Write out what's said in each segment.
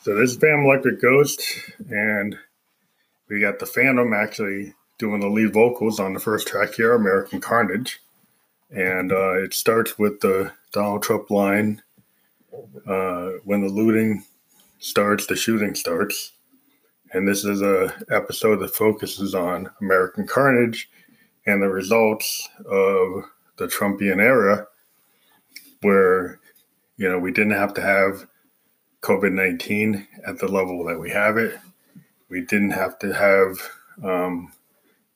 So this is Phantom Electric Ghost, and we got the Phantom actually doing the lead vocals on the first track here, American Carnage. And uh, it starts with the Donald Trump line uh, when the looting starts, the shooting starts. And this is a episode that focuses on American carnage and the results of the Trumpian era, where you know we didn't have to have COVID nineteen at the level that we have it. We didn't have to have um,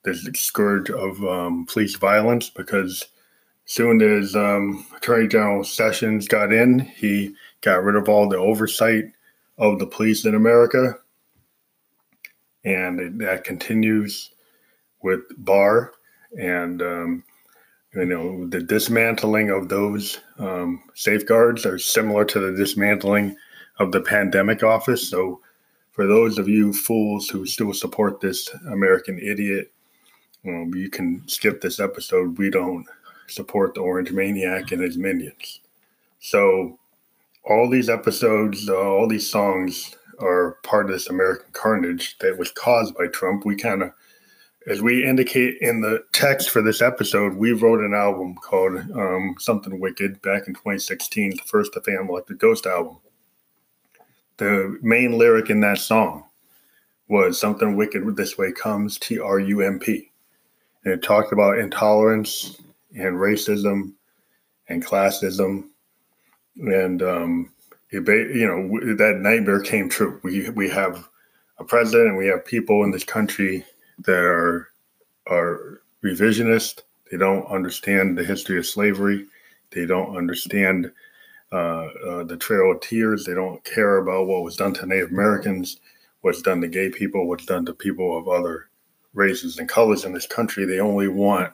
this scourge of um, police violence because soon as um, Attorney General Sessions got in, he got rid of all the oversight of the police in America. And that continues with Barr and, um, you know, the dismantling of those um, safeguards are similar to the dismantling of the pandemic office. So, for those of you fools who still support this American idiot, um, you can skip this episode. We don't support the Orange Maniac and his minions. So, all these episodes, uh, all these songs are part of this American carnage that was caused by Trump. We kind of, as we indicate in the text for this episode, we wrote an album called um, Something Wicked back in 2016, the first of Phantom Electric Ghost album. The main lyric in that song was Something Wicked This Way Comes, T R U M P. And it talked about intolerance and racism and classism and um, it, you know that nightmare came true. We we have a president and we have people in this country that are are revisionist. They don't understand the history of slavery. They don't understand uh, uh, the Trail of Tears. They don't care about what was done to Native Americans, what's done to gay people, what's done to people of other races and colors in this country. They only want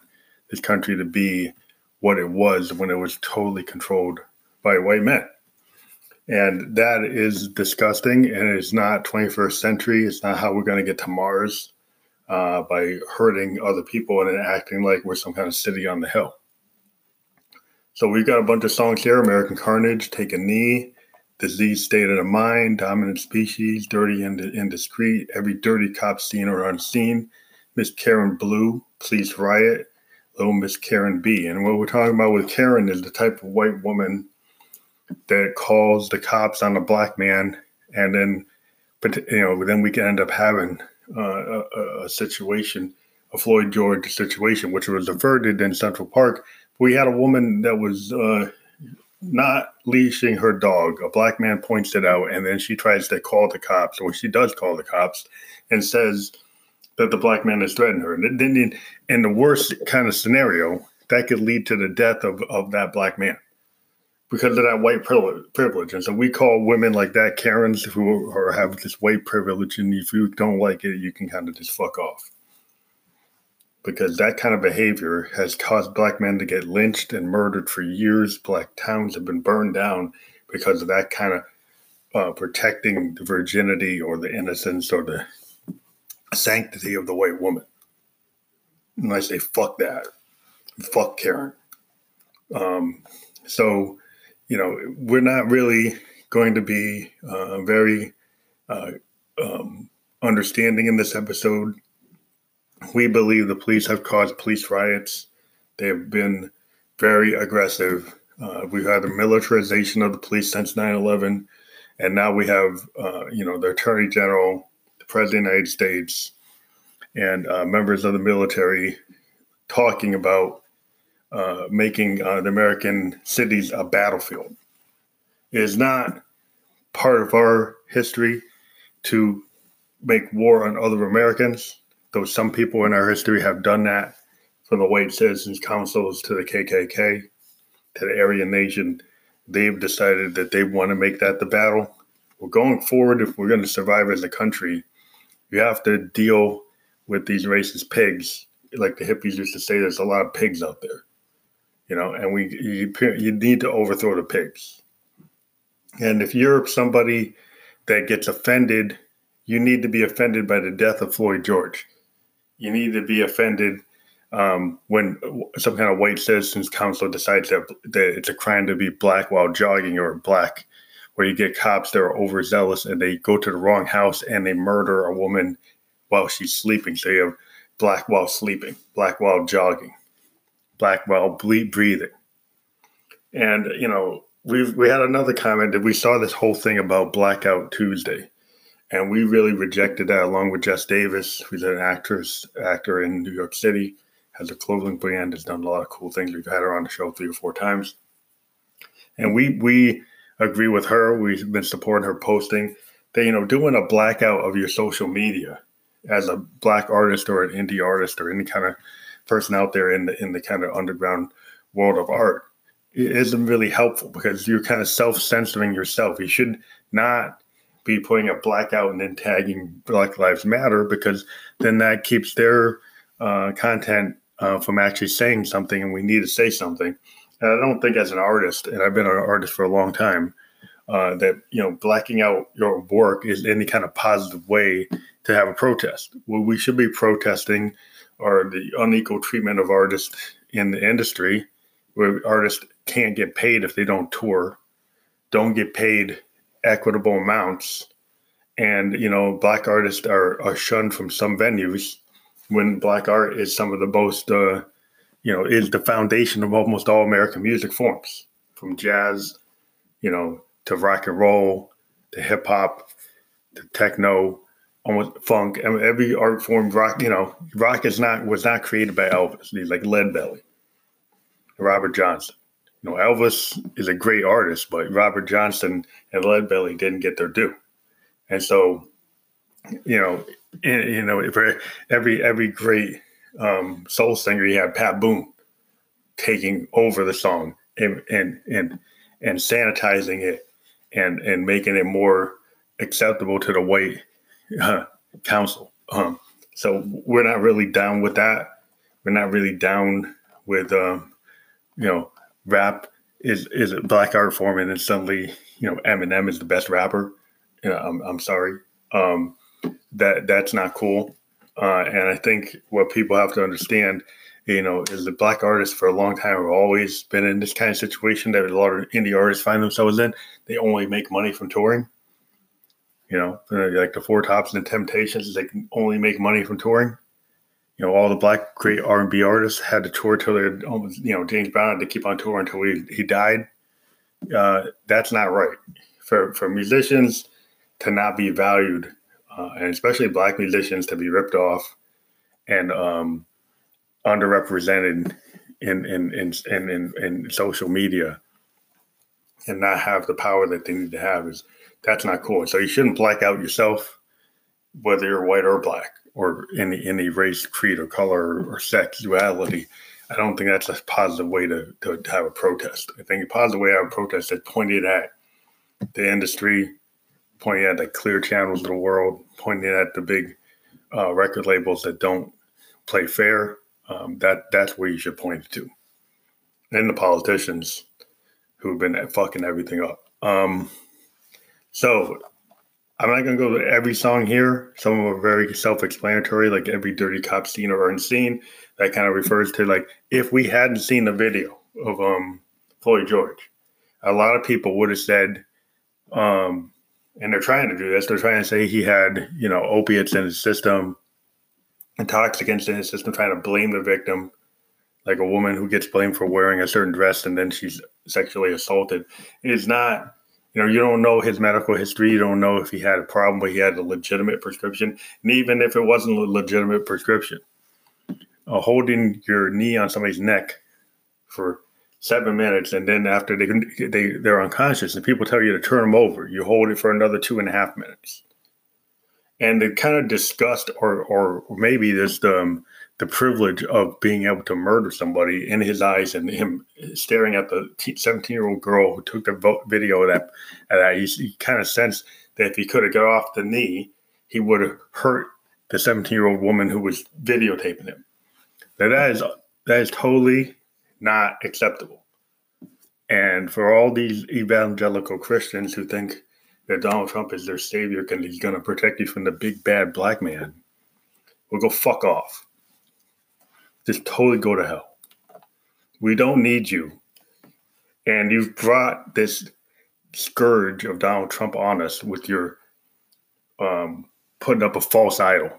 this country to be what it was when it was totally controlled by white men. And that is disgusting. And it's not 21st century. It's not how we're going to get to Mars uh, by hurting other people and acting like we're some kind of city on the hill. So we've got a bunch of songs here American Carnage, Take a Knee, Disease State of the Mind, Dominant Species, Dirty and Indiscreet, Every Dirty Cop Seen or Unseen, Miss Karen Blue, Police Riot, Little Miss Karen B. And what we're talking about with Karen is the type of white woman that calls the cops on a black man, and then, you know, then we can end up having uh, a, a, situation, a Floyd George situation, which was averted in Central Park. We had a woman that was uh, not leashing her dog. A black man points it out, and then she tries to call the cops, or she does call the cops, and says that the black man has threatened her. And then, in the worst kind of scenario, that could lead to the death of, of that black man because of that white privilege. And so we call women like that Karens who are, have this white privilege. And if you don't like it, you can kind of just fuck off. Because that kind of behavior has caused black men to get lynched and murdered for years. Black towns have been burned down because of that kind of uh, protecting the virginity or the innocence or the sanctity of the white woman. And I say, fuck that. Fuck Karen. Um, so you know, we're not really going to be uh, very uh, um, understanding in this episode. We believe the police have caused police riots. They have been very aggressive. Uh, we've had the militarization of the police since 9 11. And now we have, uh, you know, the Attorney General, the President of the United States, and uh, members of the military talking about uh, making uh, the American cities a battlefield. It is not part of our history to make war on other Americans, though some people in our history have done that from the white citizens councils to the KKK to the Aryan Nation. They've decided that they want to make that the battle. Well, going forward, if we're going to survive as a country, you have to deal with these racist pigs. Like the hippies used to say, there's a lot of pigs out there you know, and we you, you need to overthrow the pigs. And if you're somebody that gets offended, you need to be offended by the death of Floyd George. You need to be offended um, when some kind of white citizens council decides that, that it's a crime to be black while jogging or black, where you get cops that are overzealous and they go to the wrong house and they murder a woman while she's sleeping. So you have black while sleeping, black while jogging, black while ble- breathing. And, you know, we we had another comment that we saw this whole thing about Blackout Tuesday. And we really rejected that along with Jess Davis, who's an actress, actor in New York City has a clothing brand, has done a lot of cool things. We've had her on the show three or four times. And we we agree with her. We've been supporting her posting that, you know, doing a blackout of your social media as a black artist or an indie artist or any kind of person out there in the in the kind of underground world of art isn't really helpful because you're kind of self-censoring yourself. You should not be putting a blackout and then tagging Black Lives Matter because then that keeps their uh, content uh, from actually saying something, and we need to say something. And I don't think, as an artist, and I've been an artist for a long time, uh, that you know blacking out your work is any kind of positive way to have a protest. What we should be protesting are the unequal treatment of artists in the industry, where artists can't get paid if they don't tour, don't get paid equitable amounts, and you know black artists are, are shunned from some venues when black art is some of the most, uh, you know, is the foundation of almost all American music forms, from jazz, you know, to rock and roll, to hip hop, to techno, almost funk. I mean, every art form, rock, you know, rock is not was not created by Elvis. He's like Lead Belly, Robert Johnson. You know, Elvis is a great artist, but Robert Johnson and Lead Belly didn't get their due, and so, you know, you know, for every every great um, soul singer, you have Pat Boone taking over the song and and and and sanitizing it and and making it more acceptable to the white uh, council. Um, so we're not really down with that. We're not really down with um, you know rap is is a black art form and then suddenly you know Eminem is the best rapper. You know, I'm I'm sorry. Um, that that's not cool. Uh, and I think what people have to understand, you know, is that black artists for a long time have always been in this kind of situation that a lot of indie artists find themselves in. They only make money from touring. You know, like the Four Tops and the Temptations, they can only make money from touring. You know, all the black great R and B artists had to tour till they almost, you know, James Brown had to keep on touring until he, he died. Uh, that's not right for for musicians to not be valued uh, and especially black musicians to be ripped off and um, underrepresented in in, in in in in social media and not have the power that they need to have is that's not cool. So you shouldn't black out yourself, whether you're white or black or any any race, creed, or color or sexuality. I don't think that's a positive way to, to, have a protest. I think a positive way to have a protest is pointed at the industry, pointing at the clear channels of the world, pointing at the big uh, record labels that don't play fair. Um, that that's where you should point to, and the politicians who've been fucking everything up. Um, so I'm not going to go to every song here. Some of them are very self-explanatory, like every "Dirty Cop" scene or earned scene. That kind of refers to like if we hadn't seen the video of um, Floyd George, a lot of people would have said, um, and they're trying to do this. They're trying to say he had, you know, opiates in his system, intoxicants in his system, trying to blame the victim, like a woman who gets blamed for wearing a certain dress and then she's sexually assaulted. It's not, you know, you don't know his medical history. You don't know if he had a problem, but he had a legitimate prescription. And even if it wasn't a legitimate prescription, uh, holding your knee on somebody's neck for seven minutes, and then after they they they're unconscious, and people tell you to turn them over, you hold it for another two and a half minutes, and the kind of disgust or or maybe this um, the privilege of being able to murder somebody in his eyes, and him staring at the seventeen year old girl who took the video of that, that he, he kind of sensed that if he could have got off the knee, he would have hurt the seventeen year old woman who was videotaping him. Now that is that is totally not acceptable. And for all these evangelical Christians who think that Donald Trump is their savior and he's going to protect you from the big bad black man, well, go fuck off. Just totally go to hell. We don't need you. And you've brought this scourge of Donald Trump on us with your um, putting up a false idol.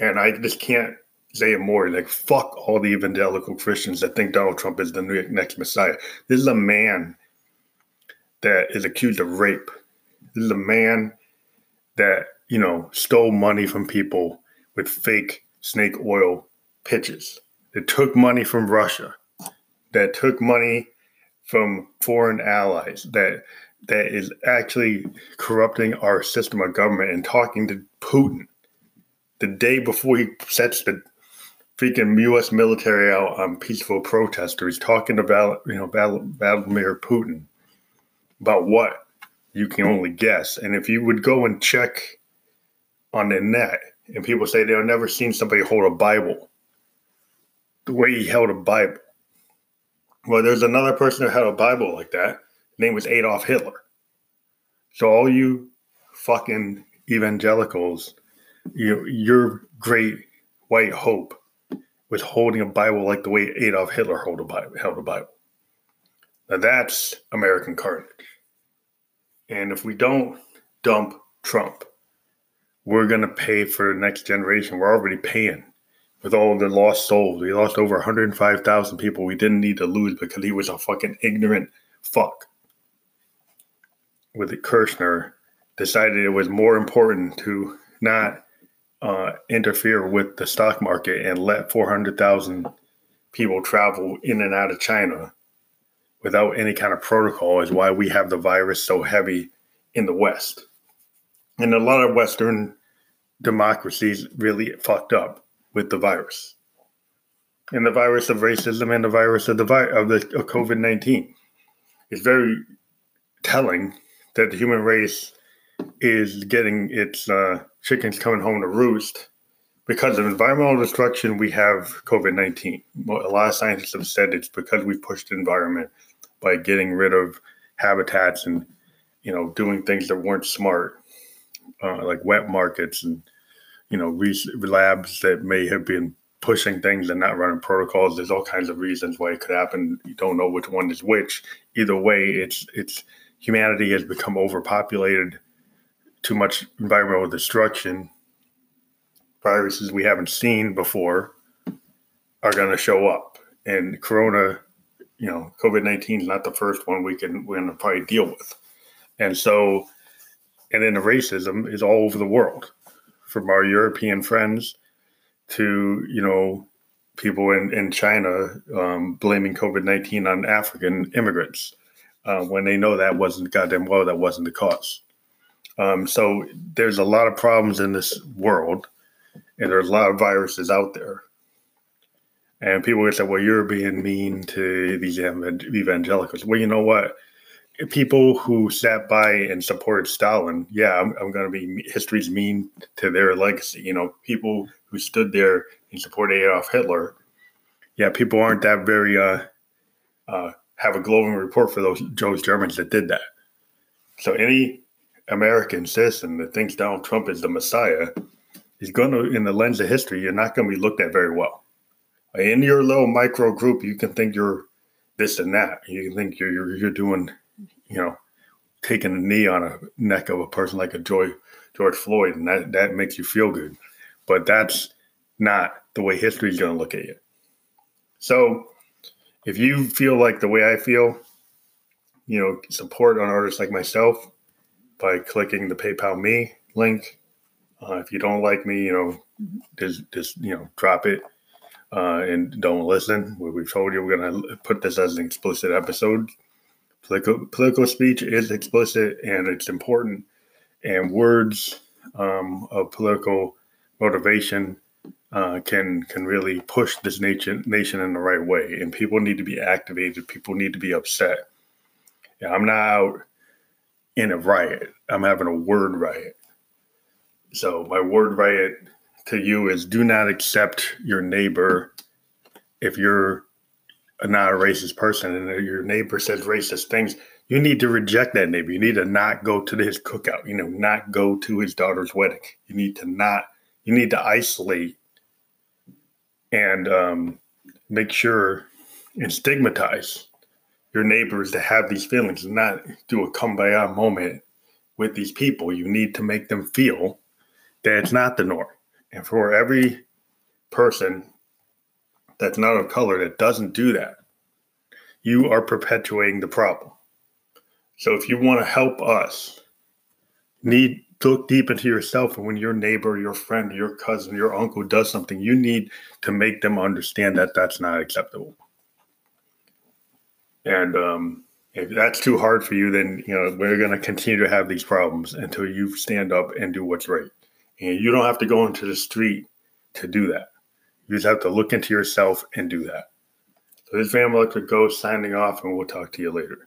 And I just can't say it more. Like, fuck all the evangelical Christians that think Donald Trump is the next Messiah. This is a man that is accused of rape. This is a man that, you know, stole money from people with fake snake oil pitches, that took money from Russia, that took money from foreign allies, that that is actually corrupting our system of government and talking to Putin the day before he sets the freaking U.S. military out on peaceful protesters, talking about you know Vladimir Putin about what you can only guess. And if you would go and check on the net, and people say they've never seen somebody hold a Bible the way he held a Bible. Well, there's another person who had a Bible like that. His name was Adolf Hitler. So all you fucking evangelicals, you your great white hope was holding a Bible like the way Adolf Hitler held a Bible. Held a Bible. Now that's American carnage. And if we don't dump Trump, we're going to pay for the next generation. We're already paying with all the lost souls. We lost over 105,000 people we didn't need to lose because he was a fucking ignorant fuck. With Kushner, decided it was more important to not uh, interfere with the stock market and let 400,000 people travel in and out of China without any kind of protocol is why we have the virus so heavy in the West. And a lot of Western democracies really fucked up with the virus. And the virus of racism and the virus of the vi- of the of COVID nineteen. It's very telling that the human race is getting its uh, chickens coming home to roost because of environmental destruction. We have COVID nineteen. A lot of scientists have said it's because we pushed the environment by getting rid of habitats and you know doing things that weren't smart, uh, like wet markets and you know labs that may have been pushing things and not running protocols. There's all kinds of reasons why it could happen. You don't know which one is which. Either way, it's it's humanity has become overpopulated, too much environmental destruction. Viruses we haven't seen before are going to show up, and Corona you know, COVID 19 is not the first one we can, we're going to probably deal with. And so, and then the racism is all over the world from our European friends to, you know, people in, in China um, blaming COVID 19 on African immigrants uh, when they know that wasn't goddamn well, that wasn't the cause. Um, so there's a lot of problems in this world, and there's a lot of viruses out there. And people would say, well, you're being mean to these evangelicals. Well, you know what? People who sat by and supported Stalin, yeah, I'm, I'm going to be, history's mean to their legacy. You know, people who stood there and supported Adolf Hitler, yeah, people aren't that very, uh, uh, have a glowing report for those, those Germans that did that. So any American citizen that thinks Donald Trump is the Messiah is going to, in the lens of history, you're not going to be looked at very well in your little micro group, you can think you're this and that. You can think you're you're, you're doing, you know, taking a knee on a neck of a person like a Joy George Floyd, and that that makes you feel good. But that's not the way history is going to look at you. So, if you feel like the way I feel, you know, support an artist like myself by clicking the PayPal me link. Uh, if you don't like me, you know, just just you know, drop it uh, and don't listen. We've told you we're going to put this as an explicit episode. Political, political speech is explicit and it's important, and words um, of political motivation uh, can can really push this nation nation in the right way. And people need to be activated. People need to be upset. Yeah, I'm not out in a riot. I'm having a word riot. So my word riot to you is do not accept your neighbor if you're not a racist person and your neighbor says racist things you need to reject that neighbor you need to not go to his cookout you know not go to his daughter's wedding you need to not you need to isolate and um, make sure and stigmatize your neighbors to have these feelings and not do a kumbaya moment with these people. You need to make them feel that it's not the norm. And for every person that's not of color that doesn't do that, you are perpetuating the problem. So if you want to help us, need look deep into yourself and when your neighbor, your friend, your cousin, your uncle does something, you need to make them understand that that's not acceptable. And um, if that's too hard for you, then you know we're going to continue to have these problems until you stand up and do what's right. And you don't have to go into the street to do that. You just have to look into yourself and do that. So this Van Electric Ghost signing off, and we'll talk to you later.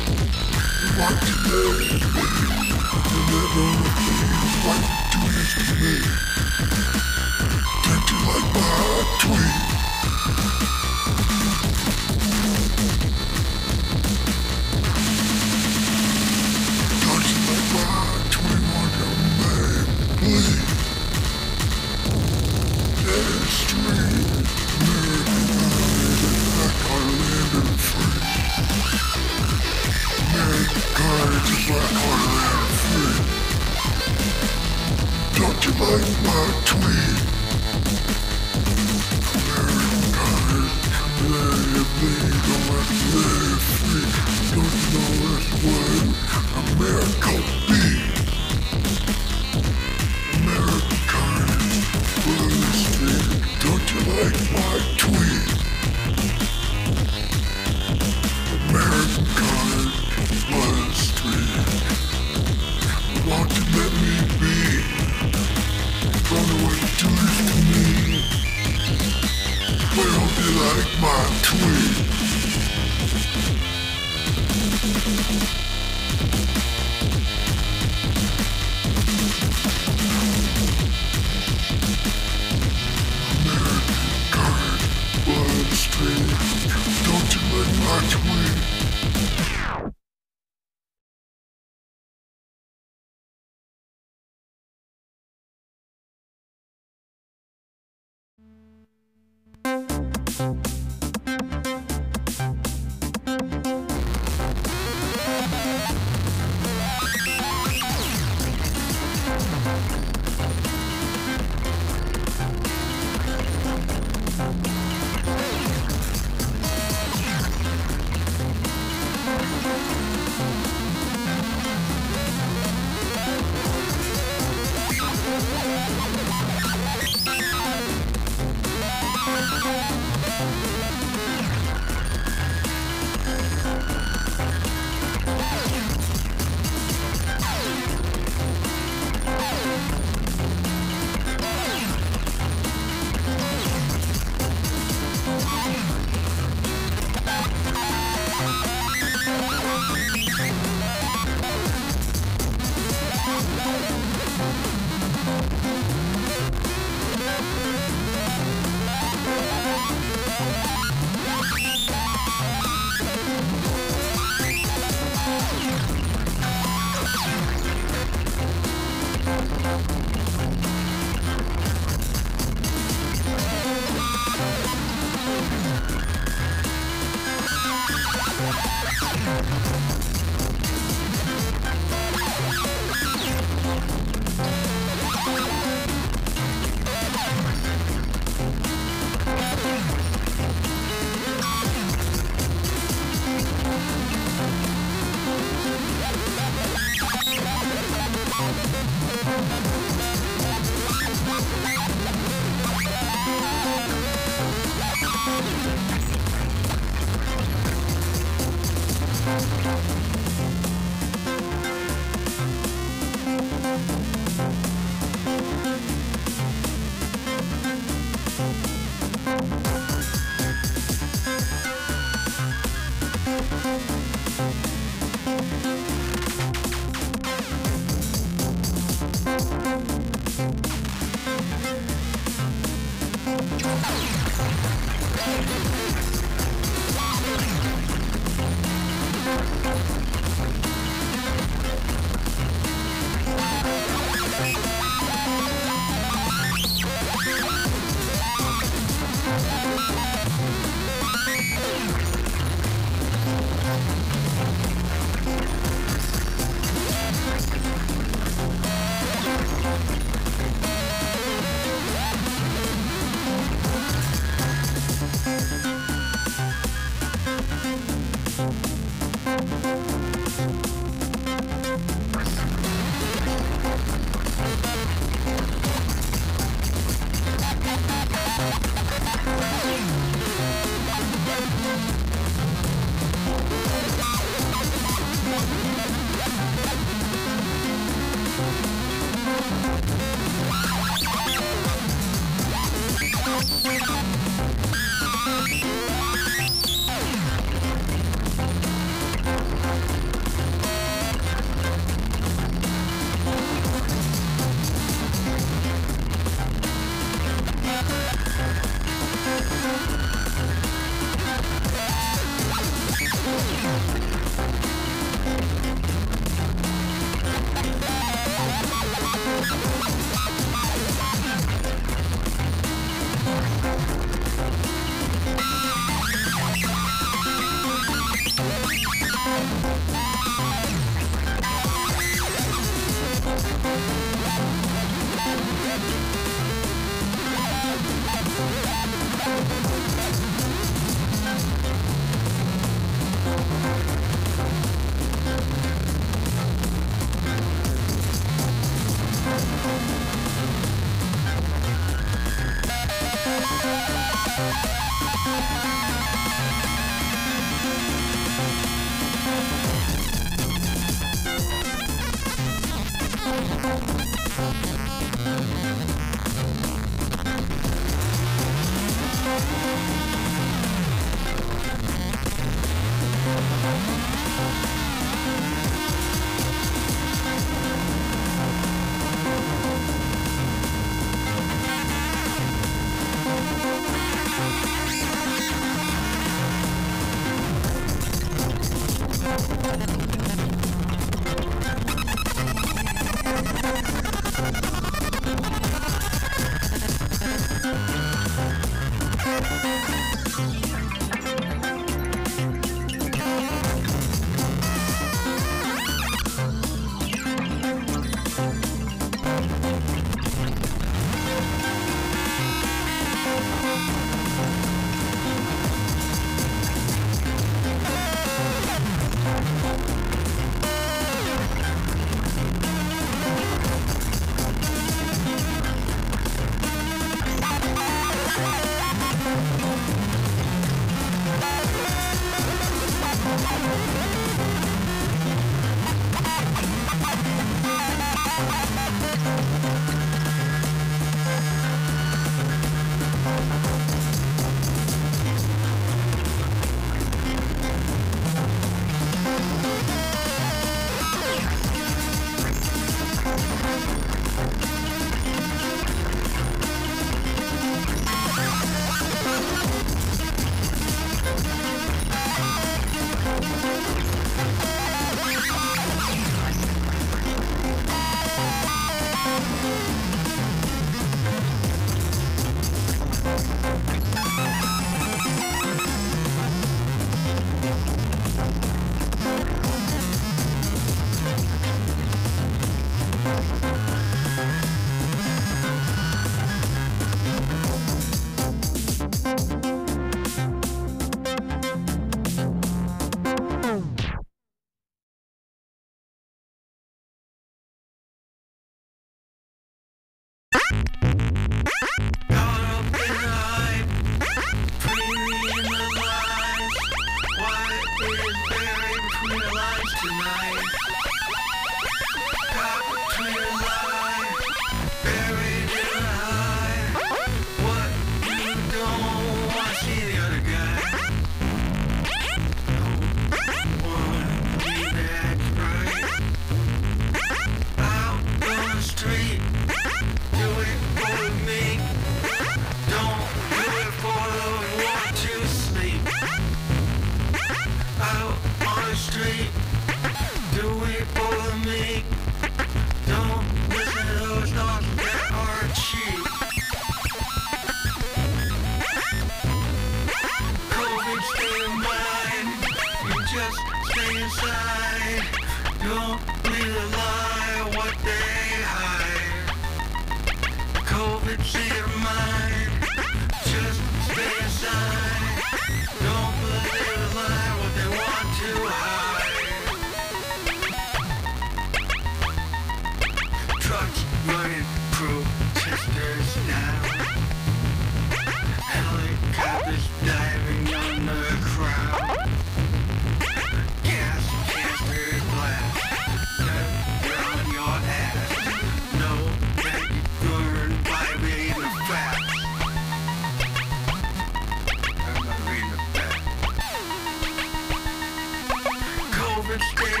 COVID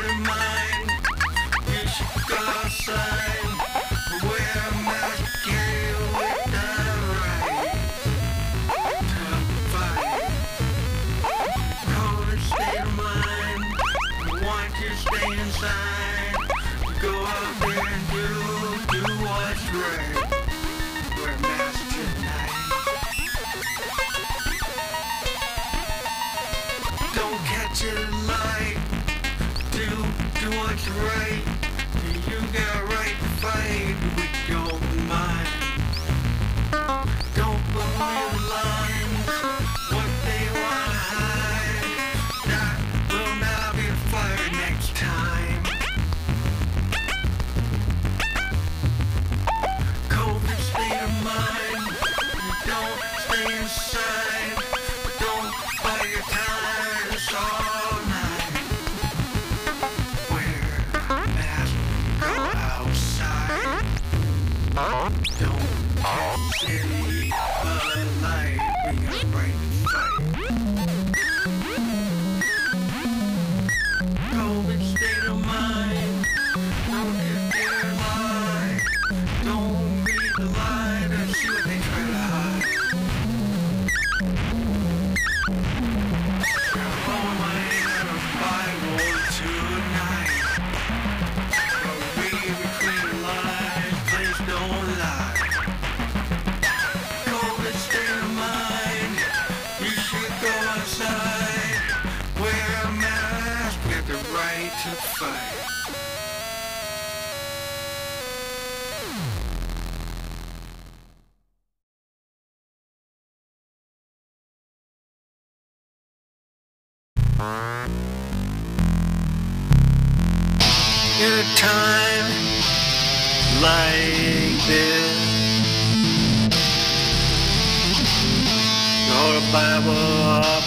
Bible up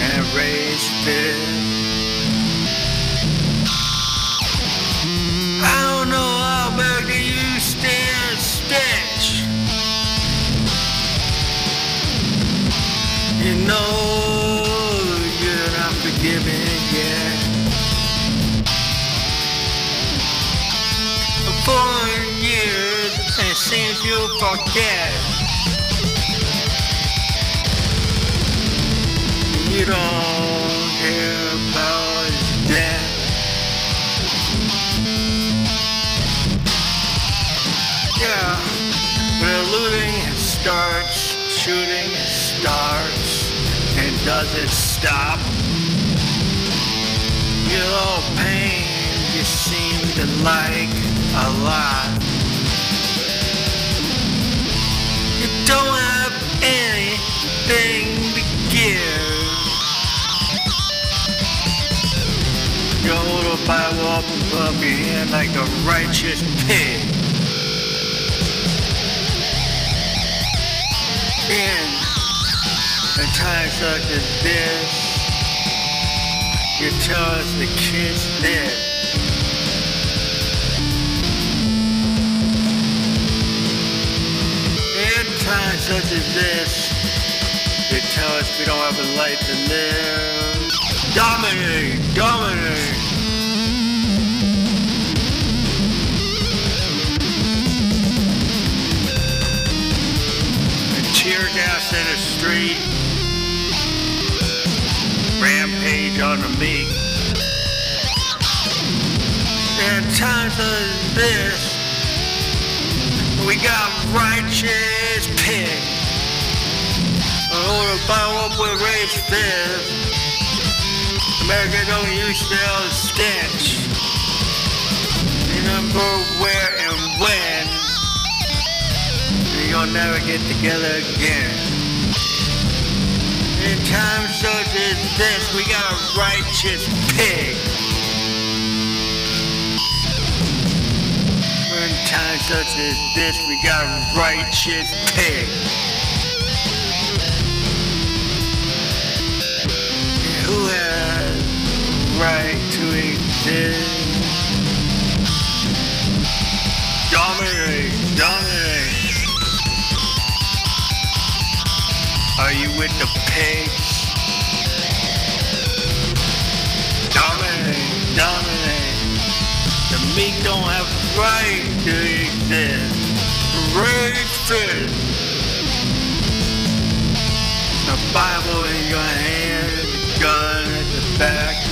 and raise fist. I don't know how you stand. You know you're not forgiven yet. Four years and it seems you forget. You don't care about death. Yeah, when looting starts, shooting starts, and doesn't stop. Your pain you seem to like a lot. You don't have anything to give. A Bible up above your head like a righteous pig. In a time such as this, you tell us the kid's dead. In times such as this, they tell us we don't have a life to live. Dominate, dominate. Tear gas in the street. Rampage on the meek. In times like this, we got righteous pig. Hold a bow up with raised fist. America don't use sell stench. Remember where and when. You'll never get together again. In times such as this, we got a righteous pig. In times such as this, we got righteous pig. Right to exist? Dominate, dominate. Are you with the pigs? Dominate, dominate. The meat don't have right to exist. Raise fist. The Bible in your hand, the gun at the back,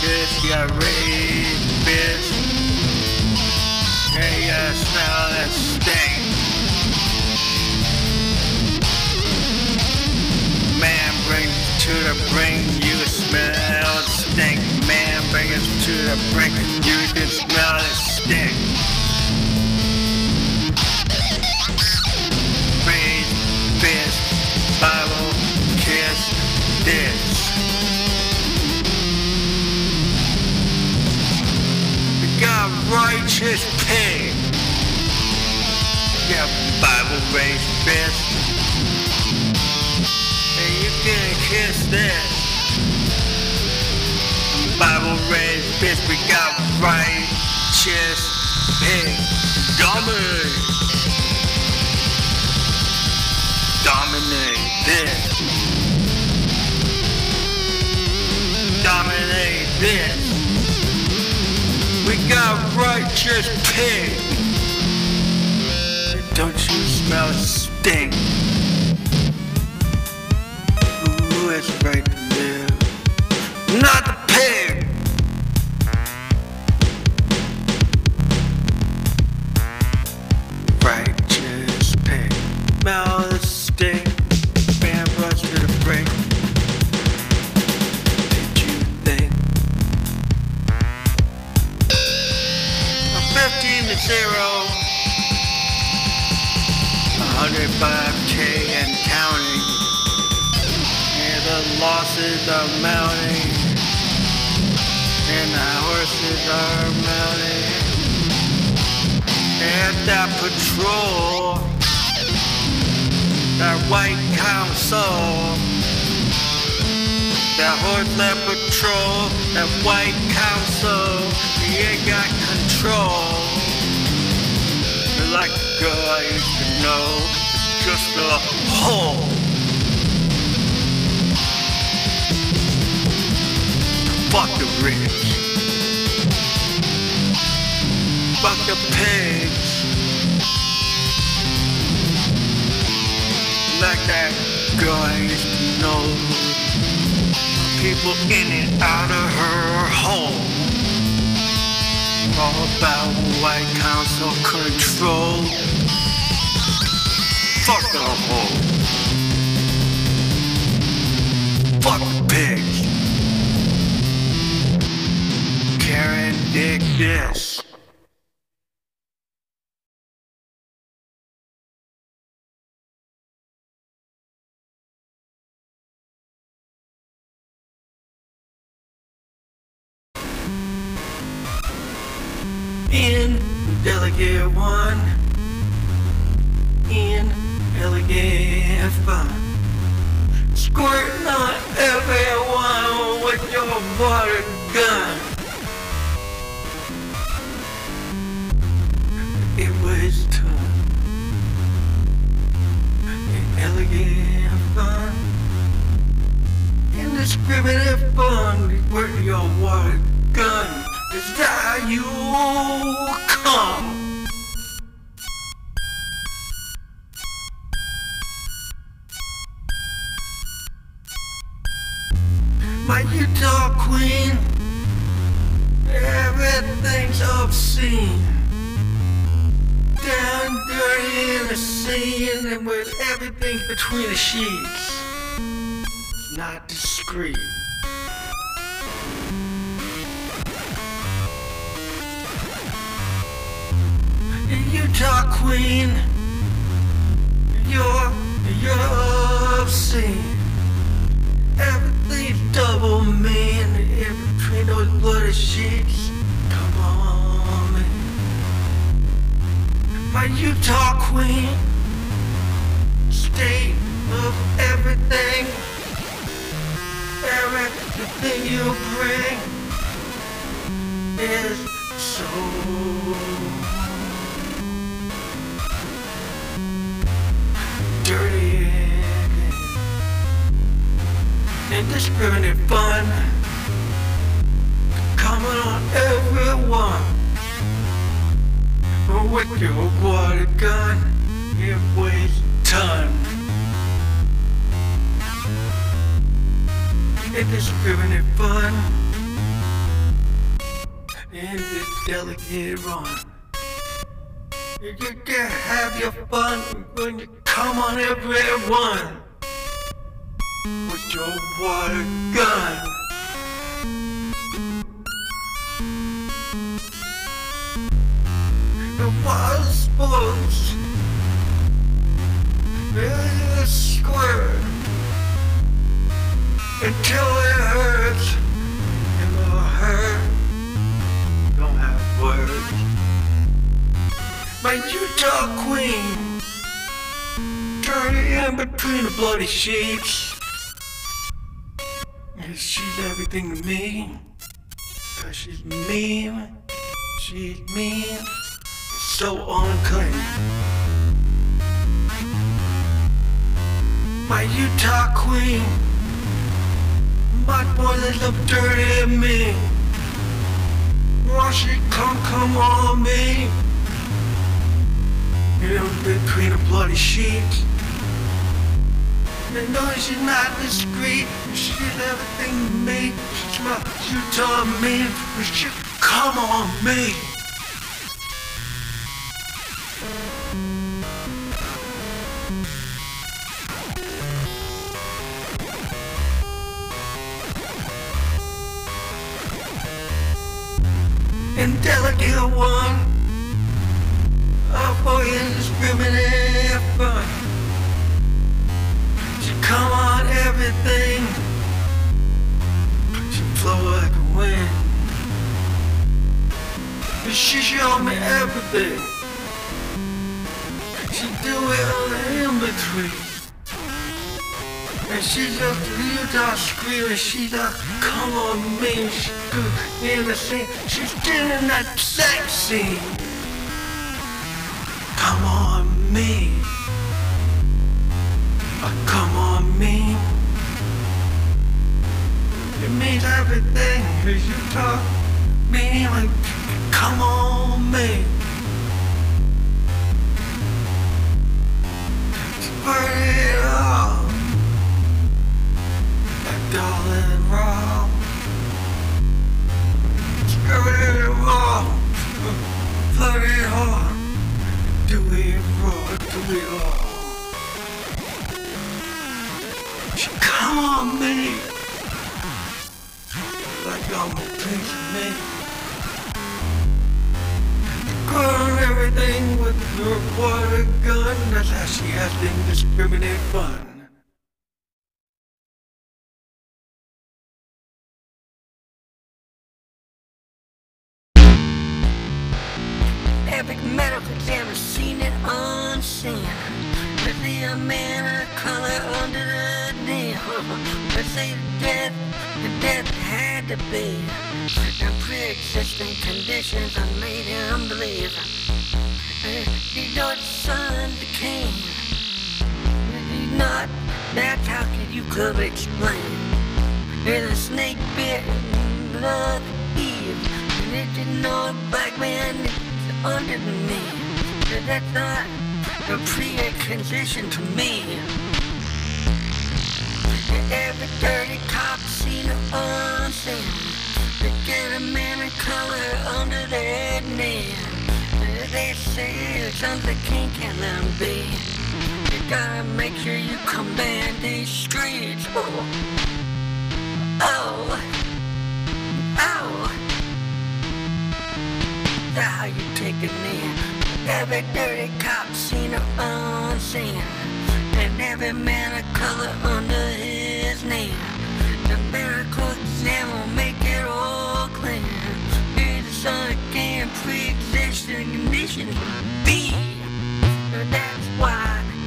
Like you raised fist. Yeah, you uh, smell that stink. Man brings to the brink, you smell stink. Man brings us to the brink, you can smell the stink. Righteous pig. Yeah, Bible raised fist. Hey, you can kiss this. Bible raised fist. We got righteous pig. Dominate. Dominate this. Dominate this. We got righteous pig. Don't you smell stink? Who the right live? Not the pig. People in and out of her home. All about white council control. Fuck the hole. Fuck pigs. Karen Dick this. In Delegate One, in Delegate five, squirting not everyone with your water gun. It was tough. In Elegant Fun, indiscriminate fun with your water gun. That you come? My Utah queen, Everything's obscene. Down dirty in the scene and with everything between the sheets. Not discreet. Utah Queen, you're, you're obscene. Everything's double mean in between those bloody sheets. Come on, man. My Utah Queen, state of everything. Everything you bring is so dirty indiscriminate fun coming on everyone. With your water gun it weighs a ton indiscriminate fun in this delicate run. You can have your fun when you come on everyone. With your water gun. The water sports really squirt until it hurts. And the hurt don't have words. My Utah queen, dirty in between the bloody sheets. And she's everything to me. Cause she's mean, she's mean, so unclean. My Utah queen, my boy that look dirty at me. Why she come, come on me? You know, between the bloody sheets. And no, she's not discreet. She's everything to me. She's my Utah man. But she come on me. And delicate one. Oh boy, indiscriminate fun. She come on everything. She flow like a wind. But she show me everything. She do it all in between. And she's up to Utah screaming, she's like, come on me, she's good in the scene. She's in that sex scene. Come on me. Come on me. It means everything as you talk me like come on me. Darling. Burn it all. Do it raw, do it all. Come on me like I'm a piece of me. Burn everything with her water gun. That's how she has indiscriminate fun.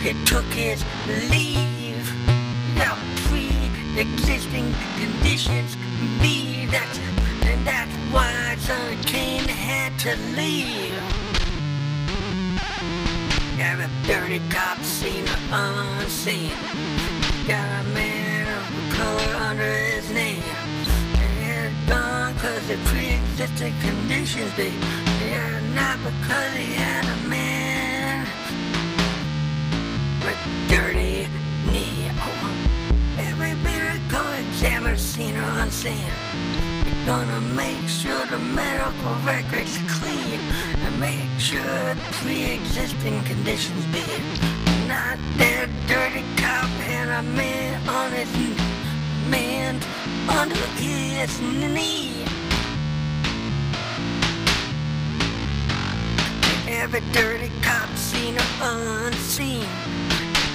He took his leave. Now pre-existing conditions be. That's and that's why of king had to leave. Every dirty cop seen unseen. Got a man of color under his name. And it's gone cause the pre-existing conditions be. Yeah, not because he had a man with dirty knee. Oh, every miracle examiner seen or unseen. You're gonna make sure the medical record's clean and make sure pre-existing conditions be not that dirty cop and a man on his man under his knee. Every dirty cop seen or unseen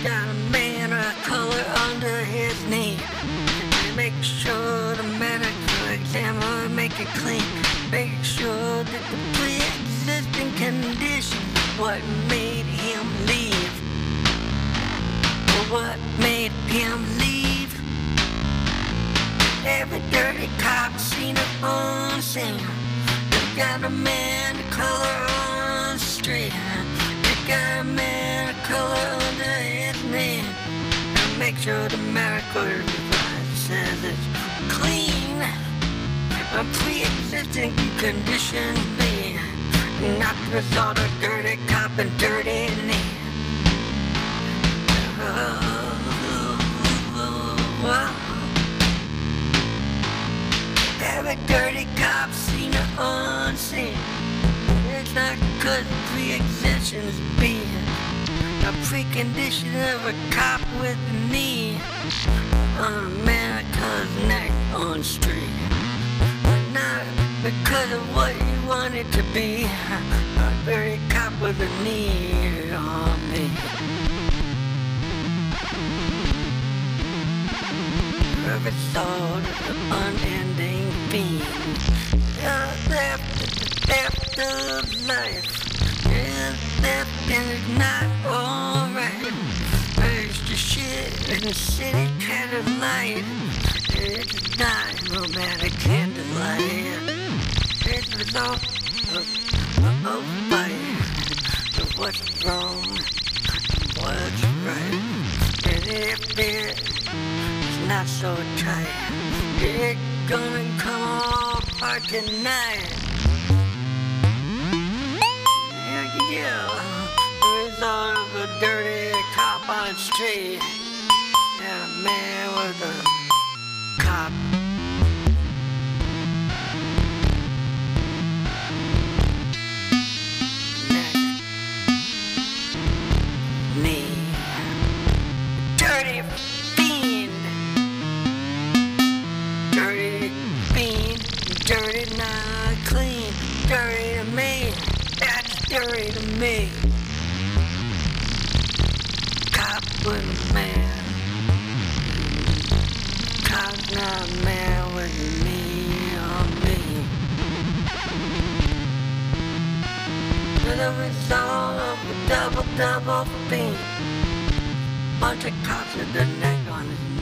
got a man a color under his knee. Make sure the medical examiner make it clean. Make sure that the pre-existing condition what made him leave. What made him leave? Every dirty cop seen or unseen. You got a man of color on the street. You got a man of color. The medical advice says it's clean. A pre-existing condition be not the result of dirty cop and dirty knee. Every dirty cop seen or unseen. It's not cause pre-existence be a precondition of a cop with a knee on America's neck on street. Not because of what you want it to be. A dirty cop with a knee on me. Every thought of unending fiend. The theft of life. And it's not alright. There's the shit in the city kind of light. It's not romantic candlelight. It's the result of, of fight. What's wrong, what's right. And if it's not so tight. It's gonna come apart tonight. Yeah, yeah. The result of a dirty cop on street. Yeah, man with a cop. neck. Knee. Dirty fiend. Dirty fiend, dirty not clean, dirty to me, dirty to me. A man, a man with me on me. To the result of a double double fiend, bunch of cops with the neck on his